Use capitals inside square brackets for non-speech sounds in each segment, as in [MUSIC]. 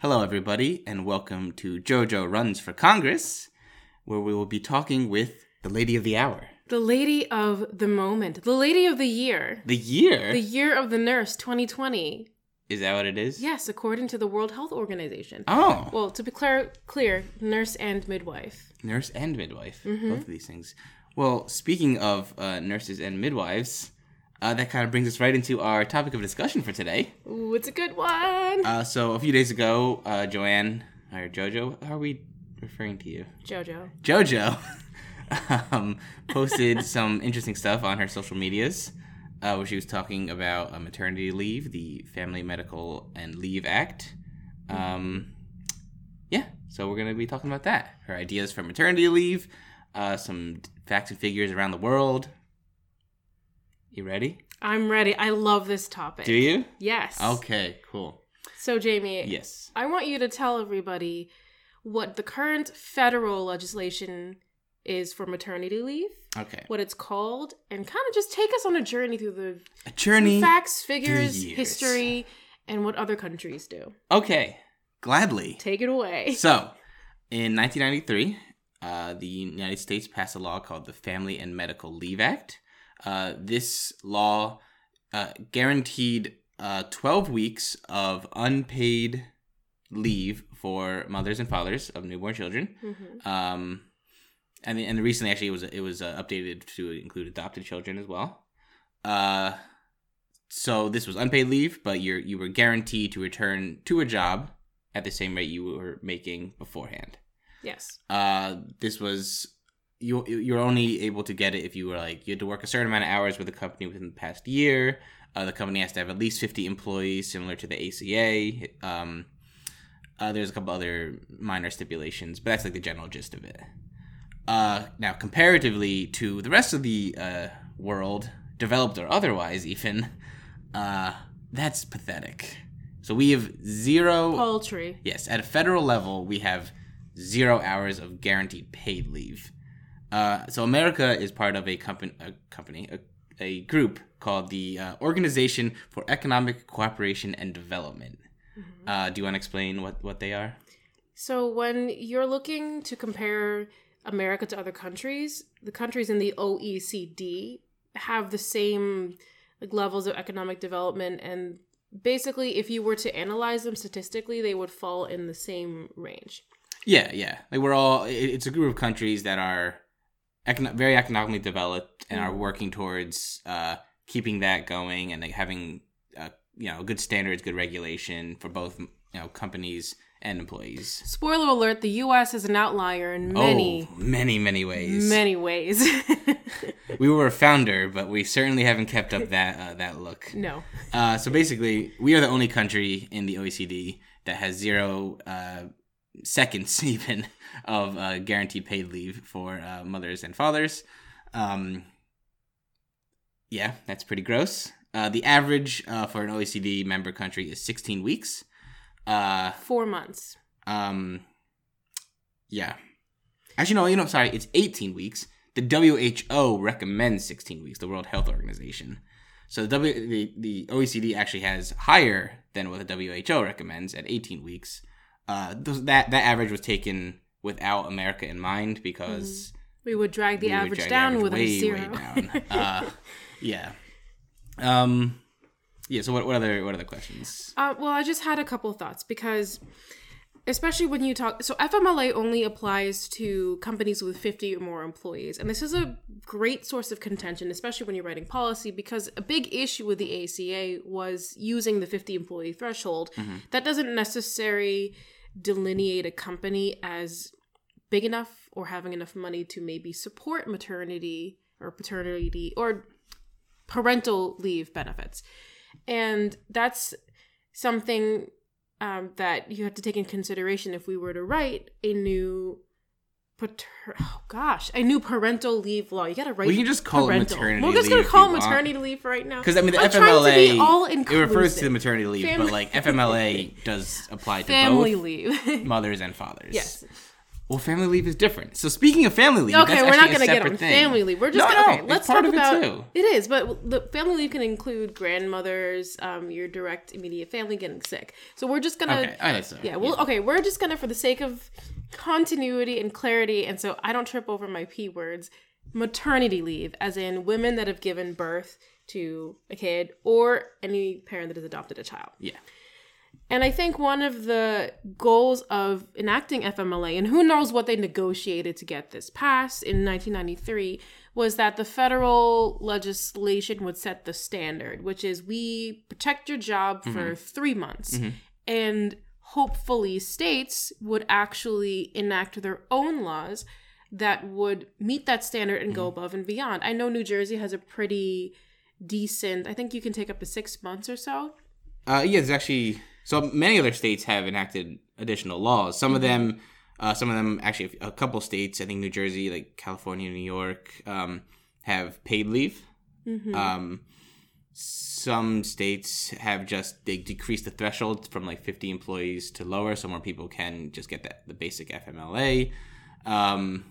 Hello, everybody, and welcome to JoJo Runs for Congress, where we will be talking with the lady of the hour. The lady of the moment, the lady of the year, The year? the year of the nurse 2020. is that what it is? Yes, according to the World Health Organization. Oh, Well, to be clear, clear, nurse and midwife. nurse and midwife. Mm-hmm. Both of these things. Well, speaking of uh, nurses and midwives, uh, that kind of brings us right into our topic of discussion for today. Ooh, it's a good one. Uh, so, a few days ago, uh, Joanne, or Jojo, how are we referring to you? Jojo. JoJo [LAUGHS] um, posted [LAUGHS] some interesting stuff on her social medias uh, where she was talking about uh, maternity leave, the Family Medical and Leave Act. Um, yeah, so we're going to be talking about that. Her ideas for maternity leave, uh, some facts and figures around the world. You ready? I'm ready. I love this topic. Do you? Yes. Okay, cool. So, Jamie, Yes. I want you to tell everybody what the current federal legislation is for maternity leave, Okay. what it's called, and kind of just take us on a journey through the A journey. facts, figures, history, and what other countries do. Okay, gladly. Take it away. [LAUGHS] So, in 1993, uh, the United States passed a law called the Family and Medical Leave Act. Uh, this law uh, guaranteed uh, 12 weeks of unpaid leave for mothers and fathers of newborn children. Mhm. Um, and and recently, actually, it was it was uh, updated to include adopted children as well. Uh, so this was unpaid leave, but you're you were guaranteed to return to a job at the same rate you were making beforehand. Yes. Uh, this was you you're only able to get it if you were like you had to work a certain amount of hours with the company within the past year. Uh, the company has to have at least 50 employees, similar to the ACA. Um, uh, there's a couple other minor stipulations, but that's like the general gist of it. Uh, now, comparatively to the rest of the uh, world, developed or otherwise, even, uh, that's pathetic. So we have zero. Poultry. Yes, at a federal level, we have zero hours of guaranteed paid leave. Uh, so America is part of a company, a company, a, a group called the uh, Organization for Economic Cooperation and Development. Uh, do you want to explain what what they are? So when you're looking to compare America to other countries, the countries in the OECD have the same like levels of economic development and basically if you were to analyze them statistically, they would fall in the same range. Yeah, yeah. Like we're all it's a group of countries that are econo- very economically developed and are working towards uh, keeping that going and like having uh, you know good standards, good regulation for both you know companies and employees. Spoiler alert, the US is an outlier in many oh, many, many ways. many ways. [LAUGHS] We were a founder, but we certainly haven't kept up that uh, that look. no. Uh, so basically, we are the only country in the OECD that has zero uh, seconds [LAUGHS] even of uh, guaranteed paid leave for uh, mothers and fathers. Um, yeah, that's pretty gross. Uh, the average uh, for an OECD member country is 16 weeks. Uh, 4 months. um, yeah. Actually, no, you know, sorry, it's 18 weeks. The WHO recommends 16 weeks, the World Health Organization. So the, w, the, the OECD actually has higher than what the WHO recommends at 18 weeks. Uh, those, that, that average was taken without America in mind because We would drag the we average drag the down average with way, a zero. way. Uh, [LAUGHS] yeah. Um, yeah, so what, what other what other questions? Uh, well, I just had a couple thoughts because, especially when you talk, so FMLA only applies to companies with 50 or more employees. And this is a great source of contention, especially when you're writing policy, because a big issue with the ACA was using the 50 employee threshold. That doesn't necessarily delineate a company as big enough or having enough money to maybe support maternity or paternity or parental leave benefits. And that's something um, that you have to take in consideration if we were to write a new pater- oh gosh, a new parental leave law. You got to write. We can just call it parental. maternity We're just gonna call it want. maternity leave right now. Because I mean, the I'm be all FMLA it refers to the maternity leave, Family- but like [LAUGHS] FMLA does apply to family both leave. [LAUGHS] mothers and fathers. yes. Well, family leave is different. So speaking of family leave, Okay, we're not going to get on thing. family leave. We're just No, gonna, okay. Let's part talk of it about too. it is, but the family leave can include grandmothers, um, your direct immediate family getting sick. So we're just gonna Okay, I so. yeah, well, okay, we're just gonna for the sake of continuity and clarity, and so I don't trip over my p words. Maternity leave, as in women that have given birth to a kid or any parent that has adopted a child. yeah. And I think one of the goals of enacting FMLA, and who knows what they negotiated to get this passed in 1993, was that the federal legislation would set the standard, which is we protect your job for mm-hmm. three months. Mm-hmm. And hopefully, states would actually enact their own laws that would meet that standard and go above and beyond. I know New Jersey has a pretty decent, I think you can take up to six months or so. Uh, yeah, there's actually so many other states have enacted additional laws. Some of them, uh, some of them actually, a couple states, I think New Jersey, like California, New York, um, have paid leave. Um, some states have just they decreased the threshold from like 50 employees to lower, so more people can just get that the basic FMLA. Um,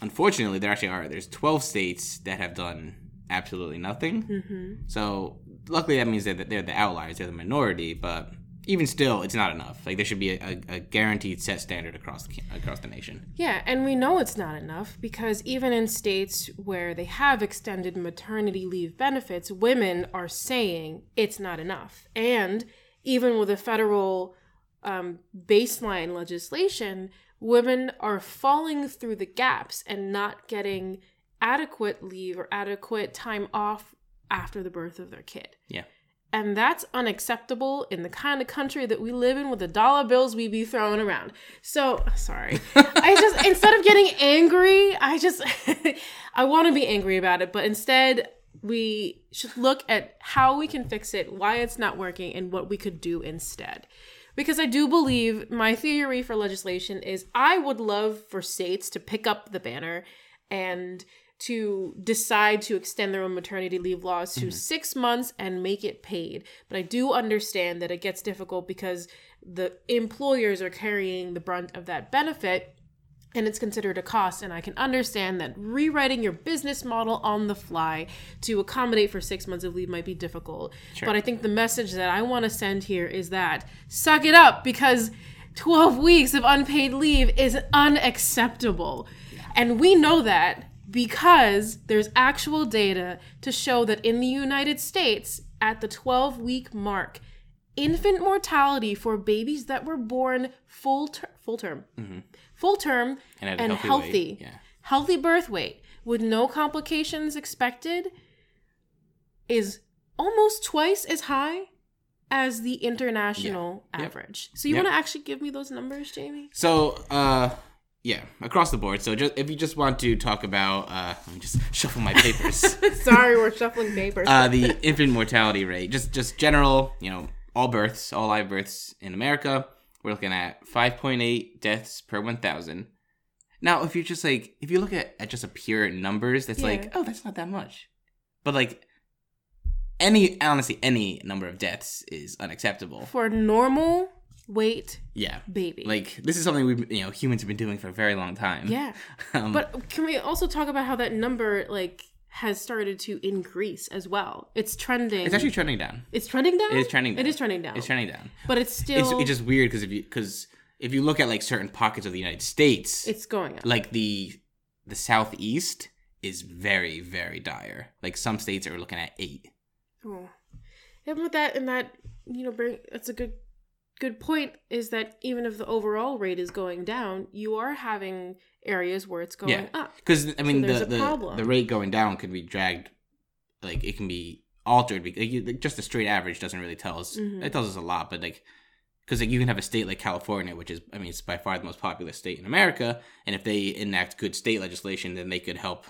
unfortunately, there actually are there's 12 states that have done absolutely nothing. So luckily, that means that they're the outliers, they're the minority. But even still, it's not enough. Like there should be a, a, guaranteed set standard across the across the nation. Yeah, and we know it's not enough because even in states where they have extended maternity leave benefits, women are saying it's not enough. And even with a federal um, baseline legislation, women are falling through the gaps and not getting adequate leave or adequate time off after the birth of their kid. Yeah. And that's unacceptable in the kind of country that we live in with the dollar bills we be throwing around. So, sorry. [LAUGHS] I just, instead of getting angry, I just, [LAUGHS] I want to be angry about it, but instead, we should look at how we can fix it, why it's not working, and what we could do instead. Because I do believe my theory for legislation is I would love for states to pick up the banner and to decide to extend their own maternity leave laws to mm-hmm. six months and make it paid. But I do understand that it gets difficult because the employers are carrying the brunt of that benefit and it's considered a cost. And I can understand that rewriting your business model on the fly to accommodate for six months of leave might be difficult. But I think the message that I want to send here is that suck it up because 12 weeks of unpaid leave is unacceptable. And we know that because there's actual data to show that in the United States, at the 12 week mark, infant mortality for babies that were born full ter- full term, full term And and, healthy, healthy yeah. healthy birth weight with no complications expected is almost twice as high as the international Yep. average. So you Yep. want to actually give me those numbers, Jamie? So, uh, yeah, across the board. So, just if you just want to talk about, uh, let me just [LAUGHS] shuffle my papers. [LAUGHS] Sorry, we're shuffling papers. uh, the infant mortality rate, just just general, you know, all births, all live births in America, we're looking at 5.8 deaths per 1,000. Now, if you're just like, if you look at, at just a pure numbers, that's Yeah. like, oh, that's not that much. But like, any honestly, any number of deaths is unacceptable. for normal weight Yeah, baby. like this is something we, you know, humans have been doing for a very long time. yeah. [LAUGHS] Um, But can we also talk about how that number like has started to increase as well? It's trending. it's actually trending down. it's trending down. It is trending. Down. It is trending down. It's trending down. but it's It's, still. it's just weird because if you because if you look at like certain pockets of the United States, it's going up. like the the southeast is very very dire. Like some states are looking at eight. Oh. Yeah, but that and that you know bring that's a good good point is that even if the overall rate is going down, you are having areas where it's going Yeah. up. Because I mean there's the a the, problem. the rate going down could be dragged, like it can be altered. Because like, just the straight average doesn't really tell us. Mhm. It tells us a lot, but like. Because like you can have a state like California, which is I mean it's by far the most populous state in America, and if they enact good state legislation, then they could help,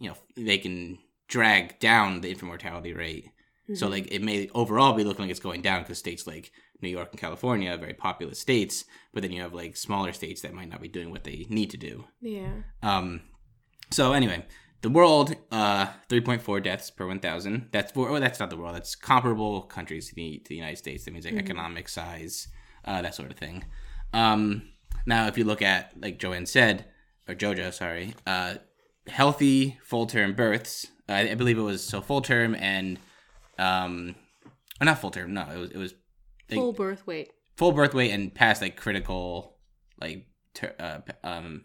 you know, they can drag down the infant mortality rate So Mhm. like it may overall be looking like it's going down because states like New York and California are very populous states, but then you have like smaller states that might not be doing what they need to do. yeah. Um, so anyway, the world, uh, three point four deaths per one thousand. That's for, oh, that's not the world. That's comparable countries to the to the United States. That means like Mhm. economic size, uh, that sort of thing. Um, Now, if you look at like Joanne said, or Jojo, sorry, uh, healthy full term births. I, I believe it was so full term and um, not full term. No, it was it was like, Full birth weight. full birth weight and past like critical like ter- uh, um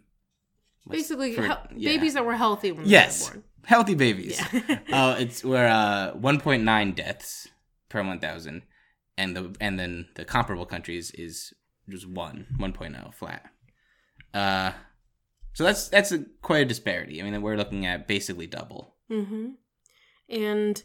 Basically, for- hel- yeah. babies that were healthy when Yes, they were born. healthy babies. Yeah. [LAUGHS] uh, it's where uh 1.9 deaths per 1,000, and the and then the comparable countries is just one 1.0 flat. Uh, so that's that's a, quite a disparity. I mean, we're looking at basically double. Mm-hmm. And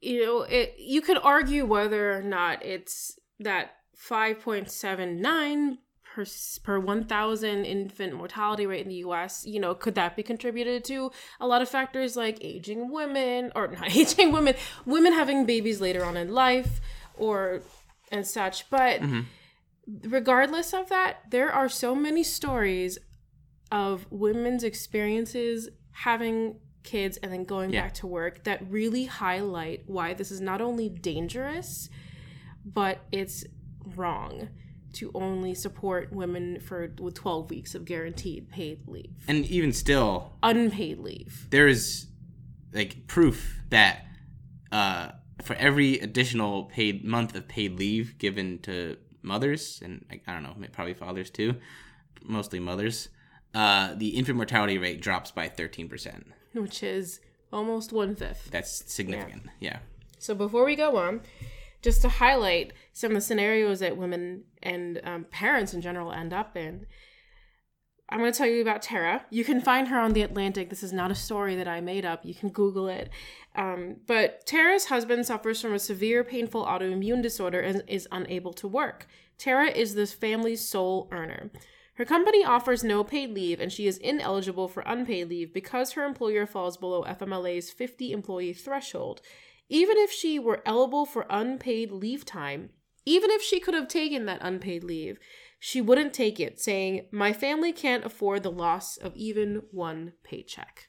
you know, it you could argue whether or not it's that five point seven nine per per one thousand infant mortality rate in the U.S. You know, could that be contributed to a lot of factors like aging women or [LAUGHS] not aging women, women having babies later on in life, or and such. But mm-hmm. regardless of that, there are so many stories of women's experiences having kids and then going Yeah. back to work that really highlight why this is not only dangerous, but it's wrong to only support women for with 12 weeks of guaranteed paid leave. And even still, Unpaid leave. there is like proof that uh, for every additional paid month of paid leave given to mothers and like, I don't know, probably fathers too, mostly mothers, uh, the infant mortality rate drops by thirteen percent. Which is almost one fifth. That's significant. Yeah. So before we go on, just to highlight some of the scenarios that women and um, parents in general end up in, I'm going to tell you about Tara. You can find her on The Atlantic. This is not a story that I made up. You can Google it. Um, but Tara's husband suffers from a severe, painful autoimmune disorder and is unable to work. Tara is this family's sole earner. Her company offers no paid leave, and she is ineligible for unpaid leave because her employer falls below FMLA's 50 employee threshold. Even if she were eligible for unpaid leave time, even if she could have taken that unpaid leave, she wouldn't take it, saying, My family can't afford the loss of even one paycheck.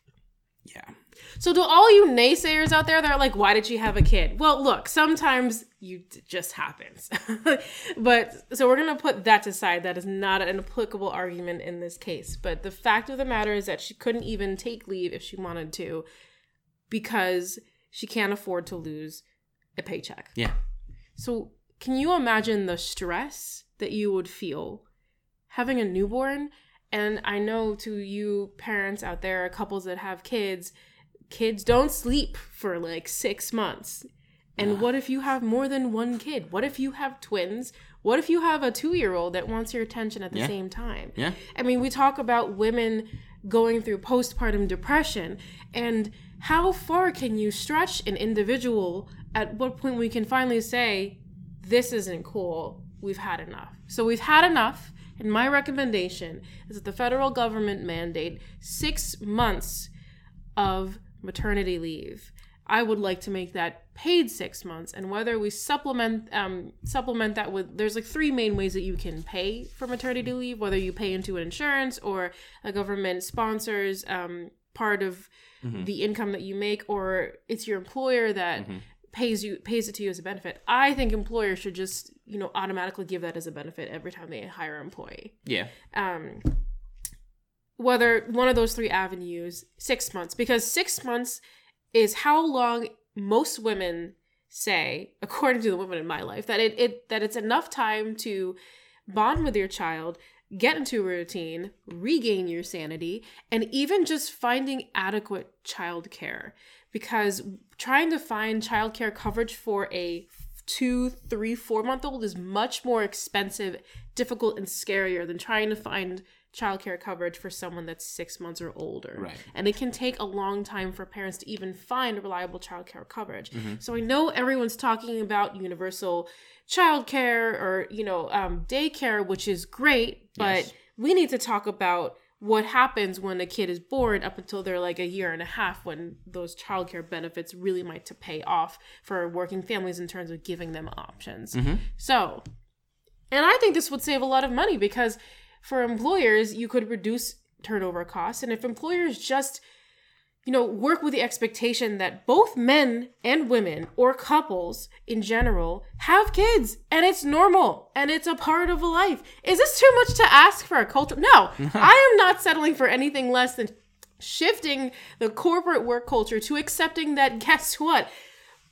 Yeah. So, to all you naysayers out there that are like, why did she have a kid? Well, look, sometimes you it just happens. [LAUGHS] but so we're going to put that aside. That is not an applicable argument in this case. But the fact of the matter is that she couldn't even take leave if she wanted to because she can't afford to lose a paycheck. Yeah. So, can you imagine the stress that you would feel having a newborn? And I know to you parents out there, couples that have kids, kids don't sleep for like six months. And what if you have more than one kid? What if you have twins? What if you have a two year old that wants your attention at the Yeah. same time? Yeah. I mean, we talk about women going through postpartum depression and how far can you stretch an individual at what point we can finally say this isn't cool we've had enough so we've had enough and my recommendation is that the federal government mandate six months of maternity leave i would like to make that paid six months. And whether we supplement um, supplement that with there's like three main ways that you can pay for maternity leave whether you pay into an insurance or a government sponsors um, part of the income that you make or it's your employer that pays you pays it to you as a benefit. I think employers should just you know automatically give that as a benefit every time they hire an employee. Yeah. um, whether one of those three avenues, six months, because six months is how long most women say, [LAUGHS] according to the women in my life, that it, it that it's enough time to bond with your child, get into a routine, regain your sanity, and even just finding adequate childcare. Because trying to find childcare coverage for a two, three, four month old is much more expensive, difficult, and scarier than trying to find childcare coverage for someone that's six months or older. Right. And it can take a long time for parents to even find reliable childcare coverage. So I know everyone's talking about universal childcare or, you know, um, daycare, which is great, but Yes. we need to talk about what happens when a kid is born up until they're like a year and a half when those childcare benefits really might to pay off for working families in terms of giving them options. So, and I think this would save a lot of money because for employers, you could reduce turnover costs. And if employers just, you know, work with the expectation that both men and women or couples in general have kids and it's normal and it's a part of a life. Is this too much to ask for a culture? No, [LAUGHS] I am not settling for anything less than shifting the corporate work culture to accepting that guess what?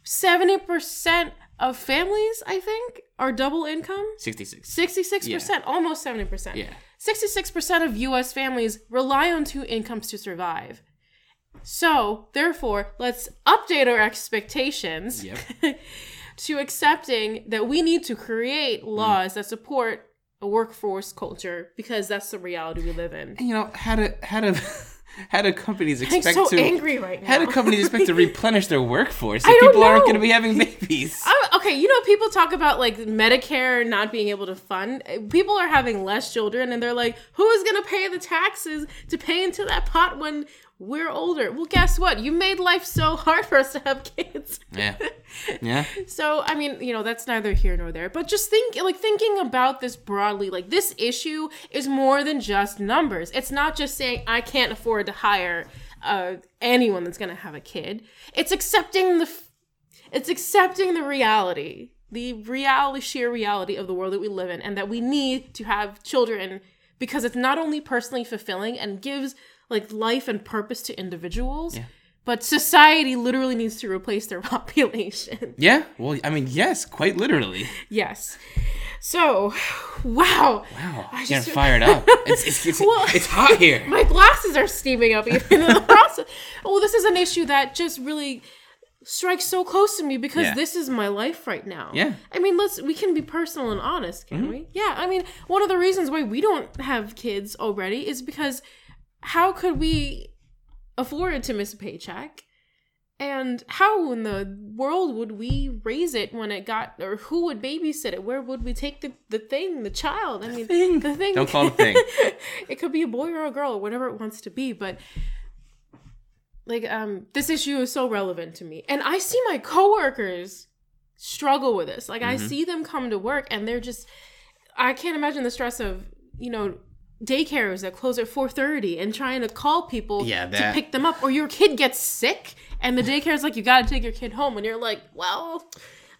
70% of families, I think, are double income. 66. 66%, almost 70%. Yeah. 66% of US families rely on two incomes to survive. So, therefore, let's update our expectations Yep. [LAUGHS] to accepting that we need to create mm. laws that support a workforce culture because that's the reality we live in. And, you know, how do how do how do companies expect so to angry right now. how do companies expect to [LAUGHS] replenish their workforce if people aren't going to be having babies? [LAUGHS] I'm- okay, you know, people talk about like Medicare not being able to fund. People are having less children, and they're like, "Who is going to pay the taxes to pay into that pot when we're older?" Well, guess what? You made life so hard for us to have kids. yeah. [LAUGHS] Yeah. So, I mean, you know, that's neither here nor there. But just think, like, thinking about this broadly, like, this issue is more than just numbers. It's not just saying I can't afford to hire uh, anyone that's going to have a kid. It's accepting the, f- it's accepting the reality, the reality, sheer reality of the world that we live in, and that we need to have children because it's not only personally fulfilling and gives like life and purpose to individuals. Yeah. But society literally needs to replace their [LAUGHS] population. Yeah. Well, I mean, yes, quite literally. Yes. So, wow. Wow. I just- fired up. It's it's, it's, [LAUGHS] Well- it's hot here. [LAUGHS] My glasses are steaming up even in the process. Well, this is an issue that just really strikes so close to me because Yeah. this is my life right now. Yeah. I mean, let's we can be personal and honest, can mm-hmm. we? Yeah. I mean, one of the reasons why we don't have kids already is because how could we afford to miss a paycheck? And how in the world would we raise it when it got, or who would babysit it? Where would we take the, the thing, the child? I mean, thing. the thing. Don't call it a thing. [LAUGHS] it could be a boy or a girl or whatever it wants to be, but like um this issue is so relevant to me. And I see my coworkers struggle with this. Like I Mhm. see them come to work and they're just I can't imagine the stress of, you know, daycares that close at 4:30 and trying to call people Yeah, to pick them up or your kid gets sick and the daycare's like you got to take your kid home and you're like, "Well,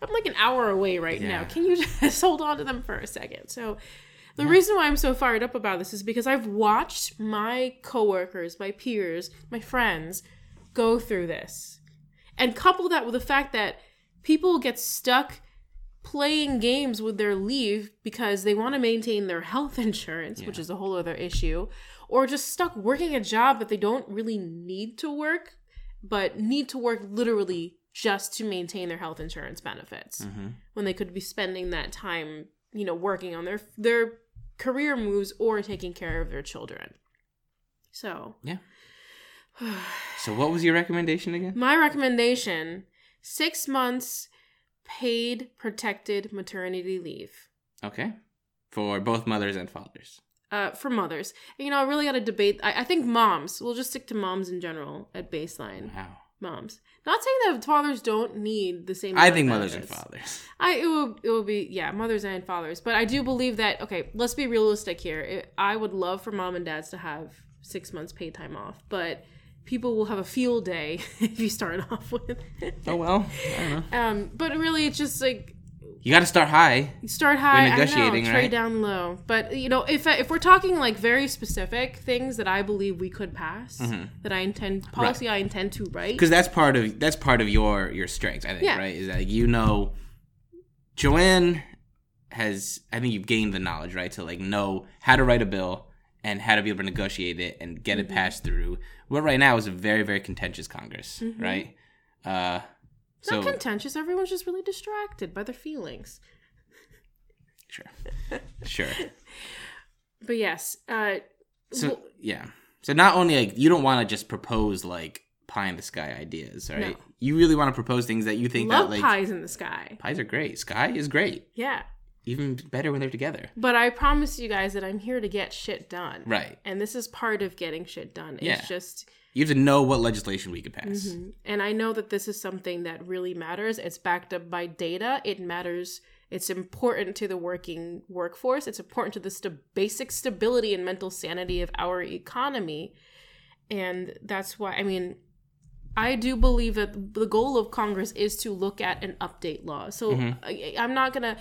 I'm like an hour away right now. Can you [LAUGHS] just hold on to them for a second? So the reason why I'm so fired up about this is because I've watched my coworkers, my peers, my friends go through this. And couple that with the fact that people get stuck playing games with their leave because they want to maintain their health [LAUGHS] insurance, which is a whole other issue, or just stuck working a job that they don't really need to work, but need to work literally just to maintain their health insurance benefits hmm when they could be spending that time, you know, working on their their career moves or taking care of their children. So, Yeah. [SIGHS] So, what was your recommendation again? my recommendation, 6 months paid protected maternity leave. Okay. For both mothers and fathers. Uh, for mothers, you know, I really got to debate. I, I think moms. We'll just stick to moms in general at baseline. Wow. Moms. Not saying that fathers don't need the same. I think mothers and fathers. I it will it will be yeah mothers and fathers, but I do believe that okay. Let's be realistic here. It, I would love for mom and dads to have six months paid time off, but people will have a field day [LAUGHS] if you start [LAUGHS] off with. Oh, well. I don't know. um, but really, it's just like You got to start high. you start high, I negotiating, know, trade right? down low. But you know, if if we're talking like very specific things that I believe we could pass, that I intend policy I intend to write, because that's part of that's part of your your strengths i think Yeah. right is that you know joanne has i think you've gained the knowledge right to like know how to write a bill and how to be able to negotiate it and get Mm-hmm. it passed through what right now is a very very contentious congress right uh so not contentious. Everyone's just really distracted by their feelings. sure sure [LAUGHS] But yes, uh, so well- yeah so not only like you don't want to just propose like pie in the sky ideas right No. you really want to propose things that you think love that like pies in the sky. pies are great sky is great Yeah. Even better when they're together But I promise you guys that I'm here to get shit done. right And this is part of getting shit done. It's Yeah. just You have to know what legislation we could pass. Mhm. and I know that this is something that really matters. It's backed up by data. It matters. It's important to the working workforce. It's important to the sta- basic stability and mental sanity of our economy. And that's why I mean I do believe that the goal of Congress is to look at and update laws. So I, I'm not gonna.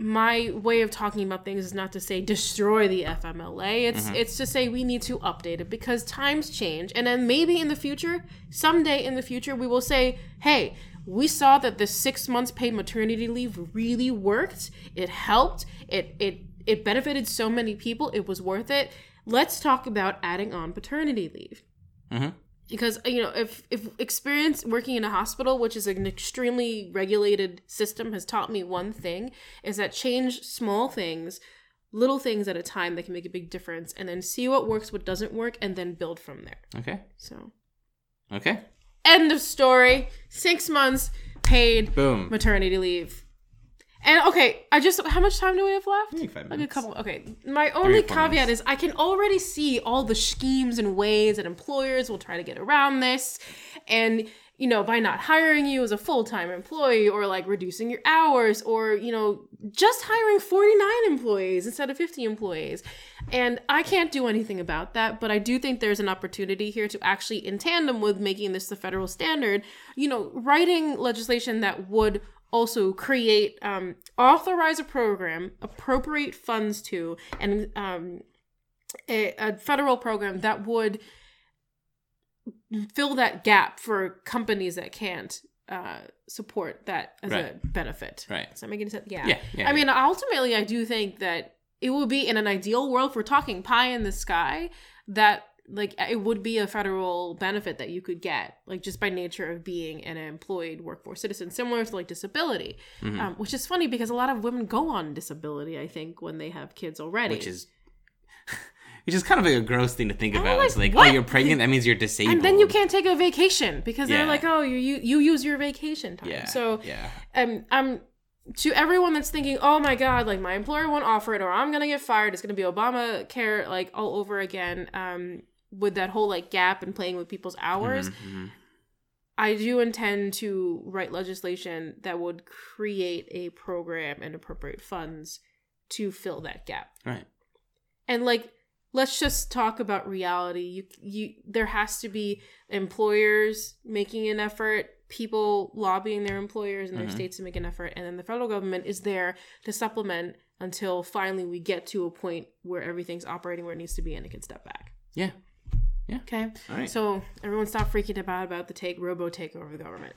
My way of talking about things is not to say destroy the FMLA. It's it's to say we need to update it because times change, and then maybe in the future, someday in the future, we will say, "Hey, we saw that the six months paid maternity leave really worked. It helped. It it it benefited so many people. It was worth it. Let's talk about adding on paternity leave." Mhm. Because uh, you know, if if experience working in a hospital, which is an extremely regulated system, has taught me one thing is that change small things, little things at a time that can make a big difference, and then see what works, what doesn't work, and then build from there. Okay. So, Okay. end of story. Six months paid Boom. maternity leave. And okay, I just how much time do we have left? Maybe five Like a couple. Okay, my only caveat minutes. is I can already see all the schemes and ways that employers will try to get around this, and you know by not hiring you as a full time employee or like reducing your hours or you know just hiring forty nine employees instead of fifty employees, and I can't do anything about that. But I do think there's an opportunity here to actually, in tandem with making this the federal standard, you know, writing legislation that would also create um, authorize a program appropriate funds to and um, a, a federal program that would fill that gap for companies that can't uh, support that as Right. a benefit Right. Does that make any sense yeah Yeah. yeah I mean, ultimately, I do think that it would be in an ideal world, we're talking pie in the sky, that like it would be a federal benefit that you could get, like just by nature of being an employed workforce citizen, similar to like disability, Mhm. um, which is funny because a lot of women go on disability, I think, when they have kids already. which is [LAUGHS] which is kind of like a gross thing to think I'm about. like, it's like, what? oh, you're pregnant. That means you're disabled. and then you can't take a vacation because they're like, oh, you, you you use your vacation time. Yeah. So yeah. um, um, to everyone that's thinking, oh my god, like my employer won't offer it, or I'm gonna get fired. It's gonna be Obamacare like all over again. Um, with that whole like gap and playing with people's hours, Mhm, mhm. I do intend to write legislation that would create a program and appropriate funds to fill that gap. Right. And like, let's just talk about reality. You, you, there has to be employers making an effort, people lobbying their employers and their Mhm. states to make an effort, and then the federal government is there to supplement until finally we get to a point where everything's operating where it needs to be and it can step back. Yeah. Yeah. Okay. All right. So everyone stop freaking about about the take robo takeover of the government.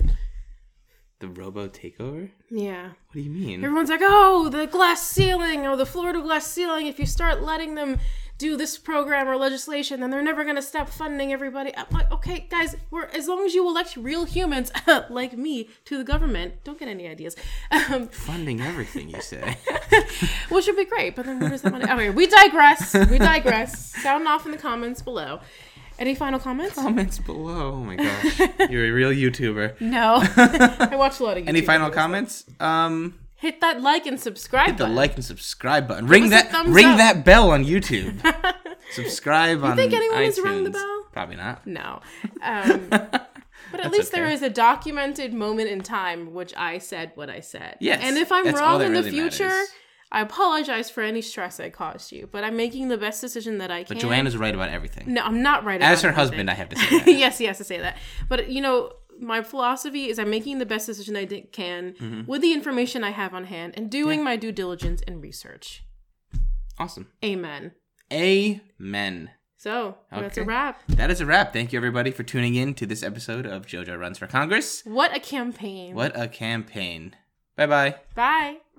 the robo takeover. Yeah. What do you mean? Everyone's like, oh, the glass ceiling or the Florida glass ceiling. If you start letting them do this program or legislation, then they're never gonna stop funding everybody. I'm like, okay, guys, we're as long as you elect real humans [LAUGHS] like me to the government, don't get any ideas. Um, Funding everything you say. [LAUGHS] which would be great, but then where does that money? Okay, we digress. We digress. Sound off in the comments below. Any final comments? Comments below. Oh my gosh, [LAUGHS] you're a real YouTuber. No. [LAUGHS] I watch a lot of YouTube Any final videos. comments? Um, Hit that like and subscribe. hit the button. like and subscribe button. Ring us a that. thumbs Ring up. that bell on YouTube. [LAUGHS] subscribe on. YouTube. You think anyone has rung the bell? Probably not. No. Um, but at That's least there okay. is a documented moment in time which I said what I said. Yes, And if I'm that's all wrong that in the really future, matters. I apologize for any stress I caused you. But I'm making the best decision that I can. But Joanne's right about everything. No, I'm not right. As her everything. husband, I have to say that. [LAUGHS] yes, he has to say that. But you know, my philosophy is I'm making the best decision I can Mm-hmm. with the information I have on hand and doing my due diligence and research. Awesome. Amen. Amen. So that's a wrap. That is a wrap. Thank you, everybody, for tuning in to this episode of JoJo Runs for Congress. What a campaign. What a campaign. Bye bye. Bye.